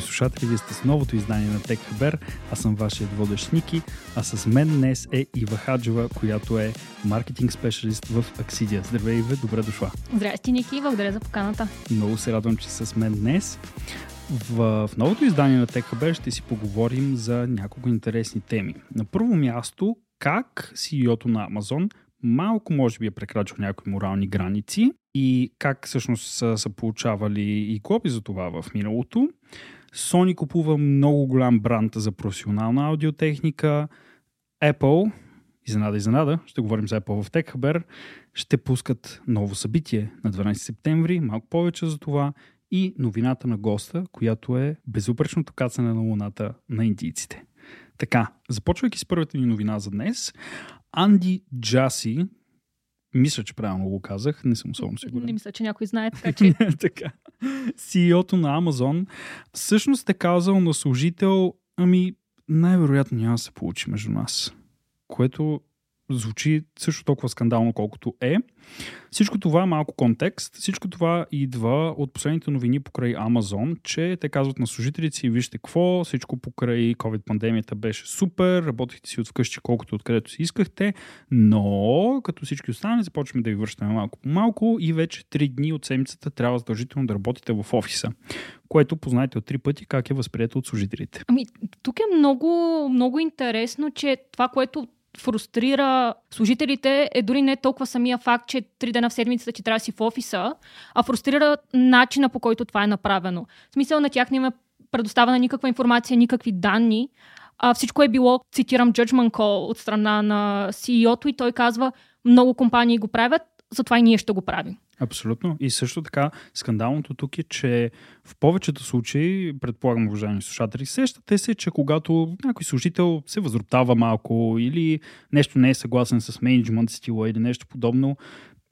уважаеми слушатели, вие сте с новото издание на TechHaber. Аз съм вашият водещ Ники, а с мен днес е Ива Хаджова, която е маркетинг специалист в Аксидия. Здравей, Иве, добре дошла. Здрасти, Ники, благодаря за поканата. Много се радвам, че с мен днес. В, в новото издание на TechHaber ще си поговорим за няколко интересни теми. На първо място, как CEO-то на Amazon малко може би е прекрачил някои морални граници и как всъщност са, са получавали и глоби за това в миналото. Sony купува много голям бранд за професионална аудиотехника. Apple, изненада, изненада, ще говорим за Apple в TechHaber, ще пускат ново събитие на 12 септември, малко повече за това и новината на госта, която е безупречното кацане на луната на индийците. Така, започвайки с първата ни новина за днес, Анди Джаси, мисля, че правилно го казах, не съм особено сигурен. Не мисля, че някой знае, така че... така. CEO-то на Amazon всъщност е казал на служител, ами най-вероятно няма да се получи между нас. Което звучи също толкова скандално, колкото е. Всичко това е малко контекст. Всичко това идва от последните новини покрай Amazon, че те казват на служителите си, вижте какво, всичко покрай COVID-пандемията беше супер, работихте си от вкъщи колкото откъдето си искахте, но като всички останали започваме да ви връщаме малко по малко и вече 3 дни от седмицата трябва задължително да работите в офиса което познайте от три пъти как е възприето от служителите. Ами, тук е много, много интересно, че това, което фрустрира служителите е дори не толкова самия факт, че три дена в седмицата ти трябва да си в офиса, а фрустрира начина по който това е направено. В смисъл на тях не има предоставена никаква информация, никакви данни. А, всичко е било, цитирам, judgment call от страна на CEO-то и той казва, много компании го правят, затова и ние ще го правим. Абсолютно. И също така, скандалното тук е, че в повечето случаи, предполагам, уважаеми слушатели, сещате се, че когато някой служител се възроптава малко или нещо не е съгласен с менеджмент стила или нещо подобно,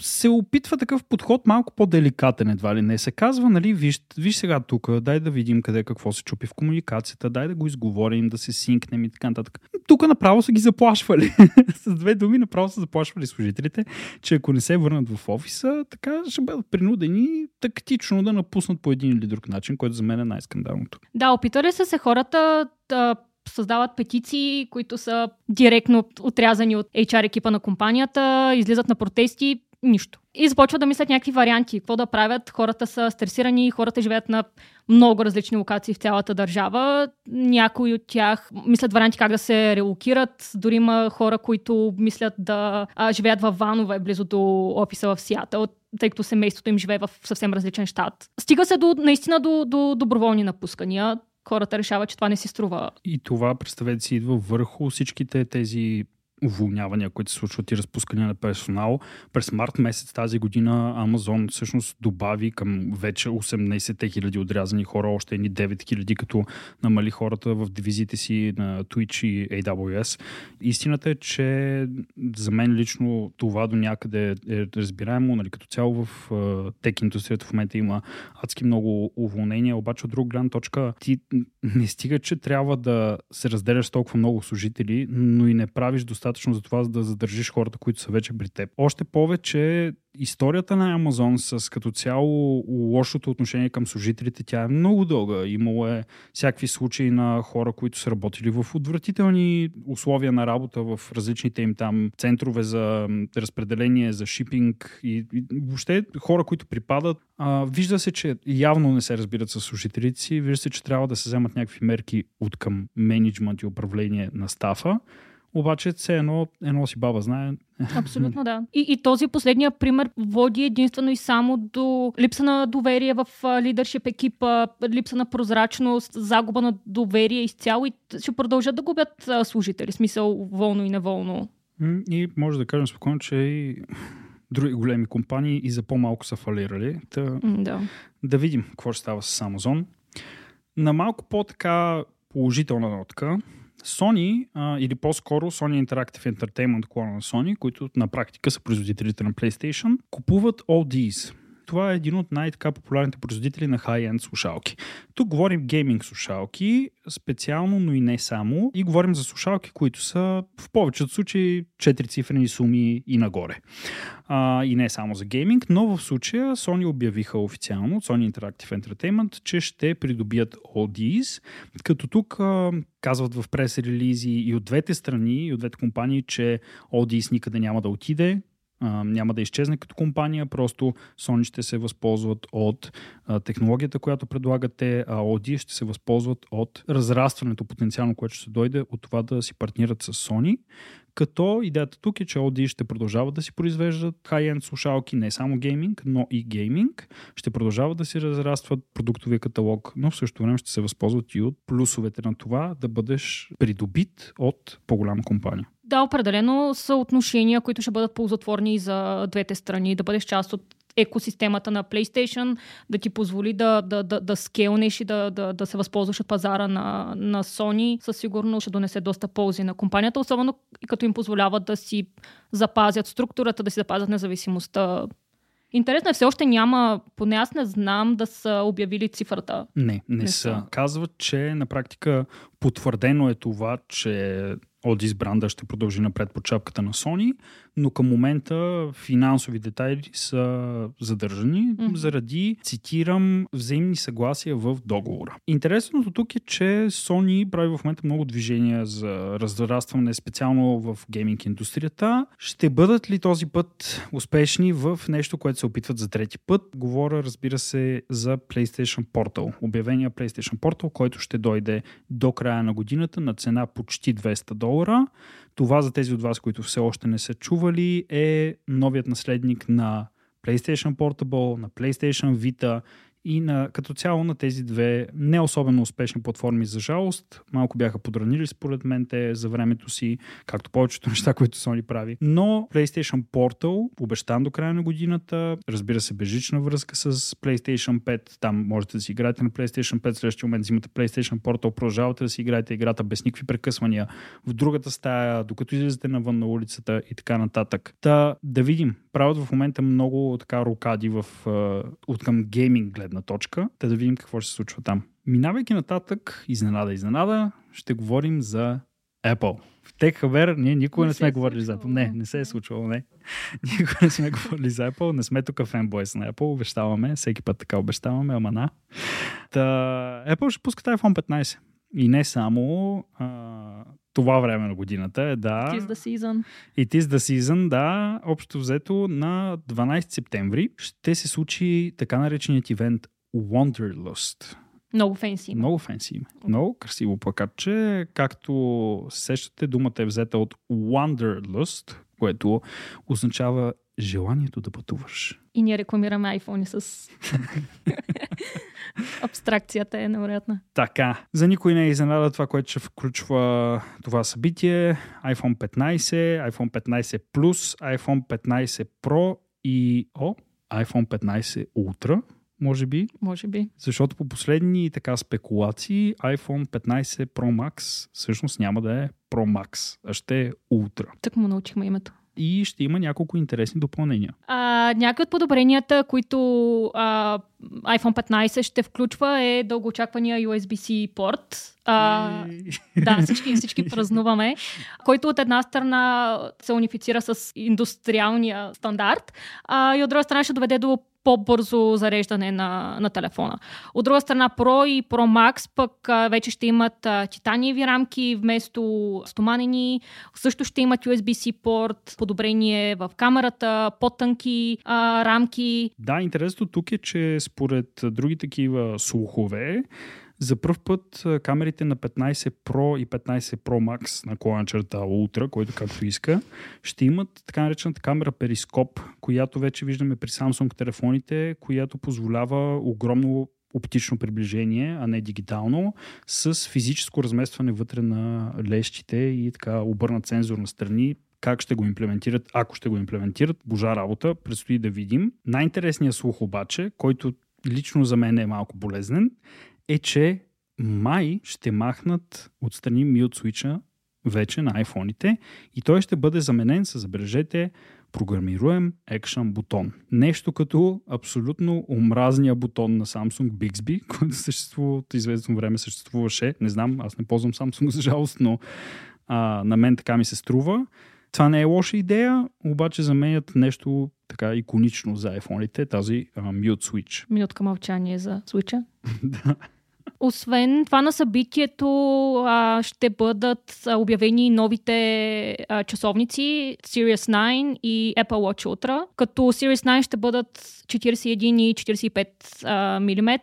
се опитва такъв подход малко по-деликатен едва ли не. Се казва, нали, виж, виж сега тук, дай да видим къде какво се чупи в комуникацията, дай да го изговорим, да се синкнем и така нататък. Тук направо са ги заплашвали. С две думи направо са заплашвали служителите, че ако не се върнат в офиса, така ще бъдат принудени тактично да напуснат по един или друг начин, който за мен е най-скандалното. Да, опитали са се хората да създават петиции, които са директно отрязани от HR екипа на компанията, излизат на протести, нищо. И започват да мислят някакви варианти, какво да правят. Хората са стресирани, хората живеят на много различни локации в цялата държава. Някои от тях мислят варианти как да се релокират. Дори има хора, които мислят да а, живеят в ванове близо до офиса в Сиатъл, тъй като семейството им живее в съвсем различен щат. Стига се до, наистина до, до доброволни напускания хората решават, че това не си струва. И това, представете си, идва върху всичките тези уволнявания, които се случват и разпускания на персонал. През март месец тази година Amazon всъщност добави към вече 18 хиляди отрязани хора, още едни 9 хиляди, като намали хората в дивизиите си на Twitch и AWS. Истината е, че за мен лично това до някъде е разбираемо, нали, като цяло в тек индустрията в момента има адски много уволнения, обаче от друга гледна точка ти не стига, че трябва да се разделяш толкова много служители, но и не правиш достатъчно достатъчно за това, за да задържиш хората, които са вече при теб. Още повече историята на Амазон с като цяло лошото отношение към служителите, тя е много дълга. Имало е всякакви случаи на хора, които са работили в отвратителни условия на работа в различните им там центрове за разпределение, за шипинг и, и въобще хора, които припадат. А, вижда се, че явно не се разбират с служителите си. Вижда се, че трябва да се вземат някакви мерки от към менеджмент и управление на стафа обаче все едно, едно си баба знае. Абсолютно да. И, и този последния пример води единствено и само до липса на доверие в лидършип екипа, липса на прозрачност, загуба на доверие изцяло и ще продължат да губят служители, смисъл волно и неволно. И може да кажем спокойно, че и други големи компании и за по-малко са фалирали. Та, да. да видим какво ще става с Amazon. На малко по-така положителна нотка, Sony, а, или по-скоро Sony Interactive Entertainment клона на Sony, които на практика са производителите на PlayStation, купуват All These. Това е един от най-така популярните производители на хай-енд слушалки. Тук говорим гейминг слушалки, специално, но и не само. И говорим за слушалки, които са в повечето случаи 4 цифрени суми и нагоре. А, и не само за гейминг, но в случая Sony обявиха официално, Sony Interactive Entertainment, че ще придобият ODs, като тук а, казват в прес-релизи и от двете страни, и от двете компании, че ODs никъде няма да отиде, няма да изчезне като компания, просто Sony ще се възползват от технологията, която предлагате, а Audi ще се възползват от разрастването потенциално, което ще дойде от това да си партнират с Sony. Като идеята тук е, че Audi ще продължават да си произвеждат хай-енд слушалки, не само гейминг, но и гейминг. Ще продължават да си разрастват продуктовия каталог, но в същото време ще се възползват и от плюсовете на това да бъдеш придобит от по-голяма компания. Да, определено са отношения, които ще бъдат ползотворни и за двете страни. Да бъдеш част от екосистемата на PlayStation, да ти позволи да, да, да, да скелнеш и да, да, да се възползваш от пазара на, на Sony, със сигурност ще донесе доста ползи на компанията, особено като им позволяват да си запазят структурата, да си запазят независимостта Интересно е, все още няма, поне аз не знам да са обявили цифрата. Не, не, не са. са. Казват, че на практика потвърдено е това, че Одис бранда ще продължи напред по чапката на Sony, но към момента финансови детайли са задържани mm-hmm. заради, цитирам, взаимни съгласия в договора. Интересното тук е, че Sony прави в момента много движения за разрастване, специално в гейминг индустрията. Ще бъдат ли този път успешни в нещо, което се опитват за трети път? Говоря, разбира се, за PlayStation Portal. Обявения PlayStation Portal, който ще дойде до края на годината на цена почти 200 долара. Това за тези от вас, които все още не са чували, е новият наследник на PlayStation Portable, на PlayStation Vita и на, като цяло на тези две не особено успешни платформи, за жалост. Малко бяха подранили според мен те за времето си, както повечето неща, които Sony прави. Но PlayStation Portal, обещан до края на годината, разбира се, бежична връзка с PlayStation 5. Там можете да си играете на PlayStation 5, в следващия момент взимате PlayStation Portal, продължавате да си играете играта без никакви прекъсвания в другата стая, докато излизате навън на улицата и така нататък. Та да видим. Правят в момента много така рокади в, от към гейминг гледна гледна точка, да да видим какво ще се случва там. Минавайки нататък, изненада, изненада, ще говорим за Apple. В Tech Haber ние никога не, не сме говорили за Apple. Не, не се е случвало, не. Никога не сме говорили за Apple. Не сме тук фенбойс на Apple. Обещаваме. Всеки път така обещаваме, ама на. Та, Apple ще пускат iPhone 15. И не само а, това време на годината е, да. It is the season. It is the season, да. Общо взето на 12 септември ще се случи така нареченият ивент Wanderlust. Много фенси. Много фенси. Много красиво плакатче. Както сещате, думата е взета от Wanderlust, което означава желанието да пътуваш. И ние рекламираме iPhone с абстракцията е невероятна. Така. За никой не е изненада това, което ще включва това събитие. iPhone 15, iPhone 15 Plus, iPhone 15 Pro и о, iPhone 15 Ultra може би. Може би. Защото по последни така спекулации iPhone 15 Pro Max всъщност няма да е Pro Max, а ще е Ultra. Так му научихме името и ще има няколко интересни допълнения. А, някои от подобренията, които а, iPhone 15 ще включва е дългоочаквания USB-C порт. А, да, всички, всички празнуваме, който от една страна се унифицира с индустриалния стандарт, а, и от друга страна ще доведе до по-бързо зареждане на, на телефона. От друга страна, Pro и Pro Max пък вече ще имат а, титаниеви рамки вместо стоманени. Също ще имат USB-C порт, подобрение в камерата, по-тънки а, рамки. Да, интересното тук е, че според други такива слухове, за първ път камерите на 15 Pro и 15 Pro Max на колана черта Ultra, който както иска, ще имат така наречената камера перископ, която вече виждаме при Samsung телефоните, която позволява огромно оптично приближение, а не дигитално, с физическо разместване вътре на лещите и така обърнат сензор на страни, как ще го имплементират, ако ще го имплементират, божа работа, предстои да видим. Най-интересният слух обаче, който лично за мен е малко болезнен, е, че май ще махнат отстрани мют switch вече на iPhone-ите и той ще бъде заменен с, забележете, програмируем екшън бутон. Нещо като абсолютно омразния бутон на Samsung Bixby, който съществува от известно време съществуваше. Не знам, аз не ползвам Samsung за жалост, но а, на мен така ми се струва. Това не е лоша идея, обаче заменят нещо така иконично за iPhone-ите, тази а, Mute Switch. Минутка мълчание за Switch. да. Освен това на събитието а, ще бъдат а, обявени новите а, часовници Series 9 и Apple Watch Ultra, като Series 9 ще бъдат 41 и 45 а, мм.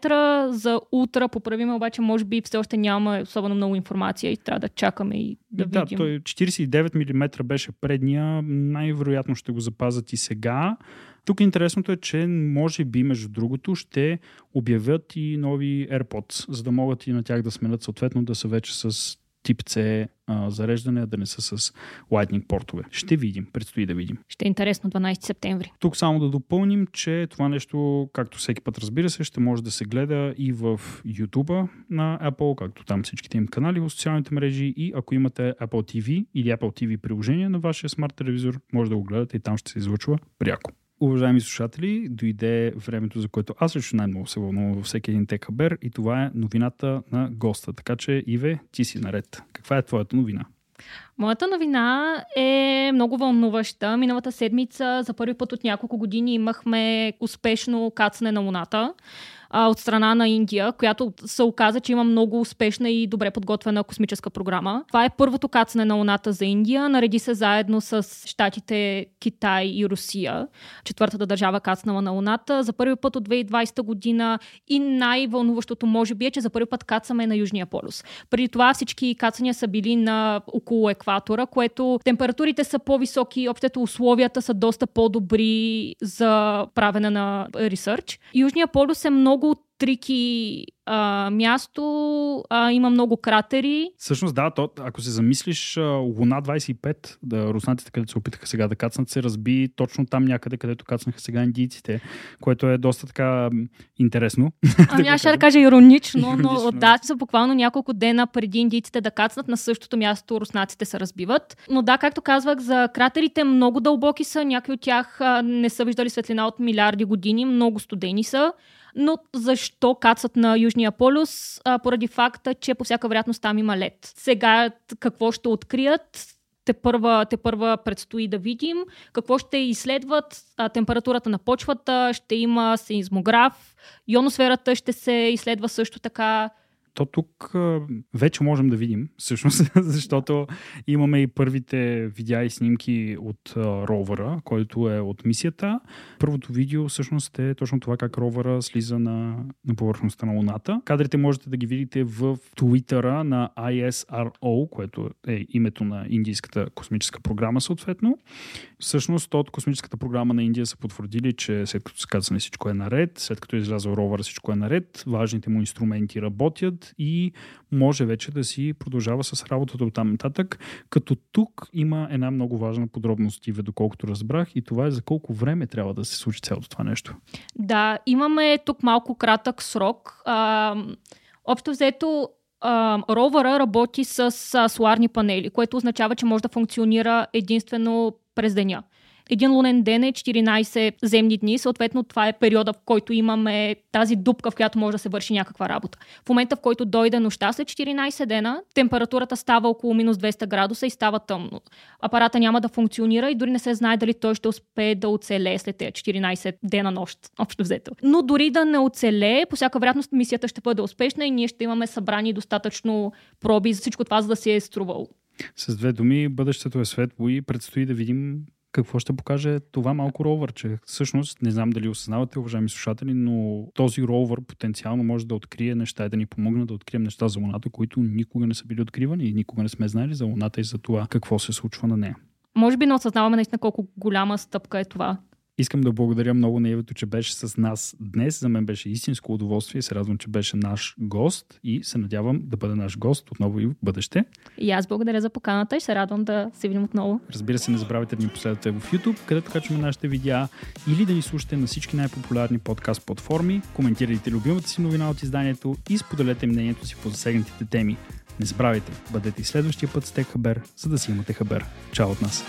За Ultra поправиме, обаче може би все още няма особено много информация и трябва да чакаме и да, да видим. той 49 мм беше предния, най-вероятно ще го запазят и сега. Тук интересното е, че може би, между другото, ще обявят и нови AirPods, за да могат и на тях да сменят съответно да са вече с тип C а, зареждане, да не са с Lightning портове. Ще видим, предстои да видим. Ще е интересно 12 септември. Тук само да допълним, че това нещо, както всеки път разбира се, ще може да се гледа и в YouTube на Apple, както там всичките им канали в социалните мрежи и ако имате Apple TV или Apple TV приложение на вашия смарт телевизор, може да го гледате и там ще се излъчва пряко. Уважаеми слушатели, дойде времето, за което аз лично най-много се вълнувам във всеки един текабер и това е новината на госта. Така че, Иве, ти си наред. Каква е твоята новина? Моята новина е много вълнуваща. Миналата седмица за първи път от няколко години имахме успешно кацане на Луната а, от страна на Индия, която се оказа, че има много успешна и добре подготвена космическа програма. Това е първото кацане на Луната за Индия. Нареди се заедно с щатите Китай и Русия. Четвъртата държава кацнала на Луната. За първи път от 2020 година и най-вълнуващото може би е, че за първи път кацаме на Южния полюс. Преди това всички кацания са били на около екватора, което температурите са по-високи, общото условията са доста по-добри за правене на ресърч. Южния полюс е много трики а, място, а, има много кратери. Всъщност да, то, ако се замислиш, Луна 25, да, руснаците, където се опитаха сега да кацнат, се разби точно там някъде, където кацнаха сега индийците, което е доста така интересно. Ами аз ще да кажа иронично, но да, са буквално няколко дена преди индийците да кацнат на същото място руснаците се разбиват. Но да, както казвах, за кратерите много дълбоки са, някои от тях не са виждали светлина от милиарди години, много студени са. Но защо кацат на Южния полюс? А, поради факта, че по всяка вероятност там има лед. Сега какво ще открият? те първа, те първа предстои да видим какво ще изследват. А, температурата на почвата, ще има сеизмограф, ионосферата ще се изследва също така то тук вече можем да видим, всъщност, защото имаме и първите видеа и снимки от ровъра, който е от мисията. Първото видео всъщност е точно това как ровъра слиза на, на повърхността на Луната. Кадрите можете да ги видите в твитъра на ISRO, което е името на Индийската космическа програма съответно. Всъщност от космическата програма на Индия са потвърдили, че след като се казане всичко е наред, след като е излязъл ровъра всичко е наред, важните му инструменти работят и може вече да си продължава с работата от там нататък. Като тук има една много важна подробност, Иве, доколкото разбрах, и това е за колко време трябва да се случи цялото това нещо. Да, имаме тук малко кратък срок. А, общо взето ровъра работи с а, соларни панели, което означава, че може да функционира единствено през деня. Един лунен ден е 14 земни дни, съответно това е периода, в който имаме тази дупка, в която може да се върши някаква работа. В момента, в който дойде нощта след 14 дена, температурата става около минус 200 градуса и става тъмно. Апарата няма да функционира и дори не се знае дали той ще успее да оцелее след тези 14 дена нощ, общо взето. Но дори да не оцелее, по всяка вероятност мисията ще бъде успешна и ние ще имаме събрани достатъчно проби за всичко това, за да се е струвало. С две думи, бъдещето е светло и предстои да видим какво ще покаже това малко ровър, че всъщност, не знам дали осъзнавате, уважаеми слушатели, но този ровър потенциално може да открие неща и да ни помогне да открием неща за Луната, които никога не са били откривани и никога не сме знали за Луната и за това какво се случва на нея. Може би не осъзнаваме наистина колко голяма стъпка е това Искам да благодаря много на Евето, че беше с нас днес. За мен беше истинско удоволствие. Се радвам, че беше наш гост и се надявам да бъде наш гост отново и в бъдеще. И аз благодаря за поканата и се радвам да се видим отново. Разбира се, не забравяйте да ни последвате в YouTube, където качваме нашите видеа или да ни слушате на всички най-популярни подкаст платформи, коментирайте любимата си новина от изданието и споделете мнението си по засегнатите теми. Не забравяйте, бъдете и следващия път с Тек Хабер, за да си имате хабер. Чао от нас!